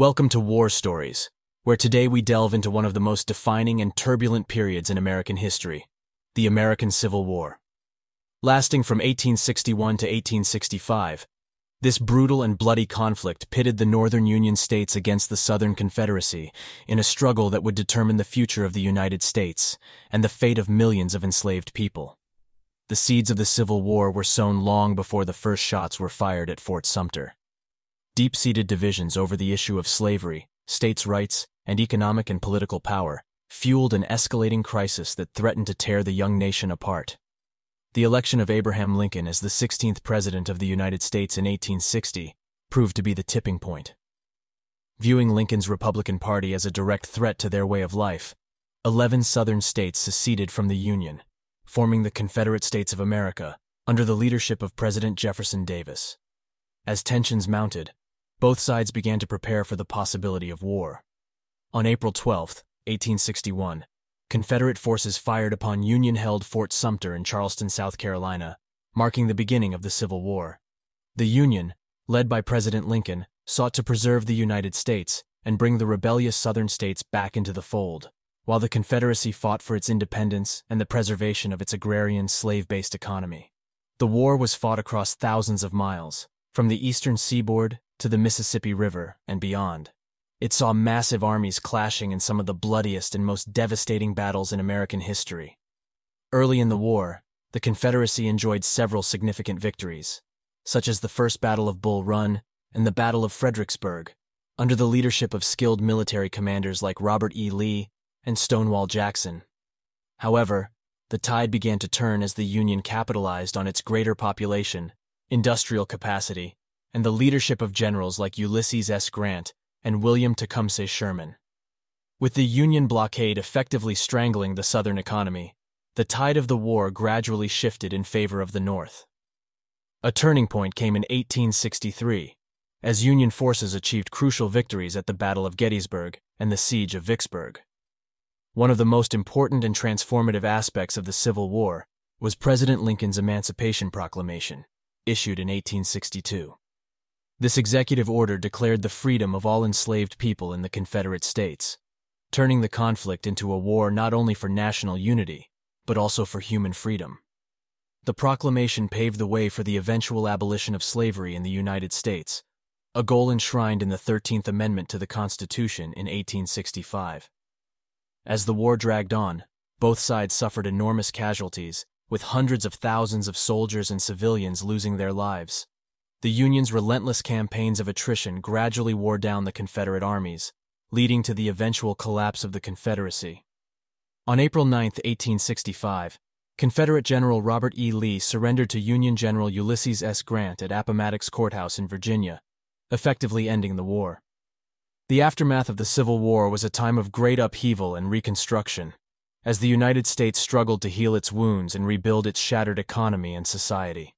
Welcome to War Stories, where today we delve into one of the most defining and turbulent periods in American history, the American Civil War. Lasting from 1861 to 1865, this brutal and bloody conflict pitted the Northern Union states against the Southern Confederacy in a struggle that would determine the future of the United States and the fate of millions of enslaved people. The seeds of the Civil War were sown long before the first shots were fired at Fort Sumter. Deep-seated divisions over the issue of slavery, states' rights, and economic and political power fueled an escalating crisis that threatened to tear the young nation apart. The election of Abraham Lincoln as the 16th President of the United States in 1860 proved to be the tipping point. Viewing Lincoln's Republican Party as a direct threat to their way of life, 11 Southern states seceded from the Union, forming the Confederate States of America under the leadership of President Jefferson Davis. As tensions mounted, both sides began to prepare for the possibility of war. On April 12, 1861, Confederate forces fired upon Union held Fort Sumter in Charleston, South Carolina, marking the beginning of the Civil War. The Union, led by President Lincoln, sought to preserve the United States and bring the rebellious Southern states back into the fold, while the Confederacy fought for its independence and the preservation of its agrarian, slave based economy. The war was fought across thousands of miles, from the eastern seaboard to the Mississippi River and beyond. It saw massive armies clashing in some of the bloodiest and most devastating battles in American history. Early in the war, the Confederacy enjoyed several significant victories, such as the First Battle of Bull Run and the Battle of Fredericksburg, under the leadership of skilled military commanders like Robert E. Lee and Stonewall Jackson. However, the tide began to turn as the Union capitalized on its greater population, industrial capacity, and the leadership of generals like Ulysses S. Grant and William Tecumseh Sherman. With the Union blockade effectively strangling the Southern economy, the tide of the war gradually shifted in favor of the North. A turning point came in 1863, as Union forces achieved crucial victories at the Battle of Gettysburg and the Siege of Vicksburg. One of the most important and transformative aspects of the Civil War was President Lincoln's Emancipation Proclamation, issued in 1862. This executive order declared the freedom of all enslaved people in the Confederate States, turning the conflict into a war not only for national unity, but also for human freedom. The proclamation paved the way for the eventual abolition of slavery in the United States, a goal enshrined in the 13th Amendment to the Constitution in 1865. As the war dragged on, both sides suffered enormous casualties, with hundreds of thousands of soldiers and civilians losing their lives. The Union's relentless campaigns of attrition gradually wore down the Confederate armies, leading to the eventual collapse of the Confederacy. On April 9, 1865, Confederate General Robert E. Lee surrendered to Union General Ulysses S. Grant at Appomattox Courthouse in Virginia, effectively ending the war. The aftermath of the Civil War was a time of great upheaval and reconstruction, as the United States struggled to heal its wounds and rebuild its shattered economy and society.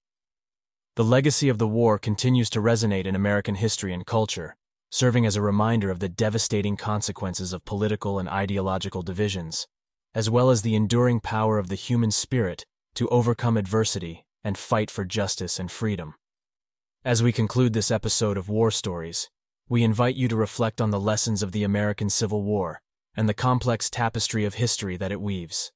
The legacy of the war continues to resonate in American history and culture, serving as a reminder of the devastating consequences of political and ideological divisions, as well as the enduring power of the human spirit to overcome adversity and fight for justice and freedom. As we conclude this episode of War Stories, we invite you to reflect on the lessons of the American Civil War and the complex tapestry of history that it weaves.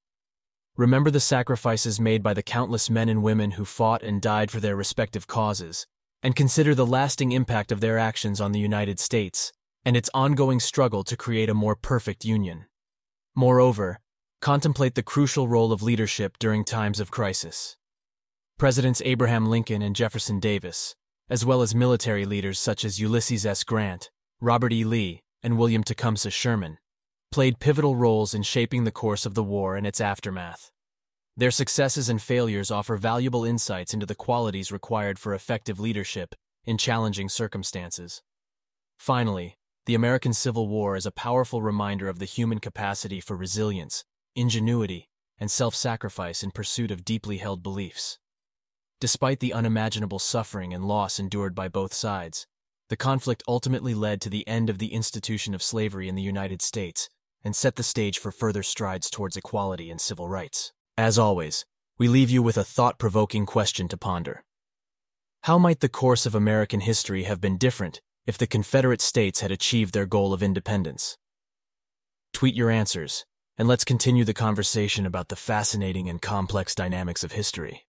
Remember the sacrifices made by the countless men and women who fought and died for their respective causes, and consider the lasting impact of their actions on the United States and its ongoing struggle to create a more perfect union. Moreover, contemplate the crucial role of leadership during times of crisis. Presidents Abraham Lincoln and Jefferson Davis, as well as military leaders such as Ulysses S. Grant, Robert E. Lee, and William Tecumseh Sherman, played pivotal roles in shaping the course of the war and its aftermath. Their successes and failures offer valuable insights into the qualities required for effective leadership in challenging circumstances. Finally, the American Civil War is a powerful reminder of the human capacity for resilience, ingenuity, and self-sacrifice in pursuit of deeply held beliefs. Despite the unimaginable suffering and loss endured by both sides, the conflict ultimately led to the end of the institution of slavery in the United States and set the stage for further strides towards equality and civil rights. As always, we leave you with a thought-provoking question to ponder. How might the course of American history have been different if the Confederate States had achieved their goal of independence? Tweet your answers, and let's continue the conversation about the fascinating and complex dynamics of history.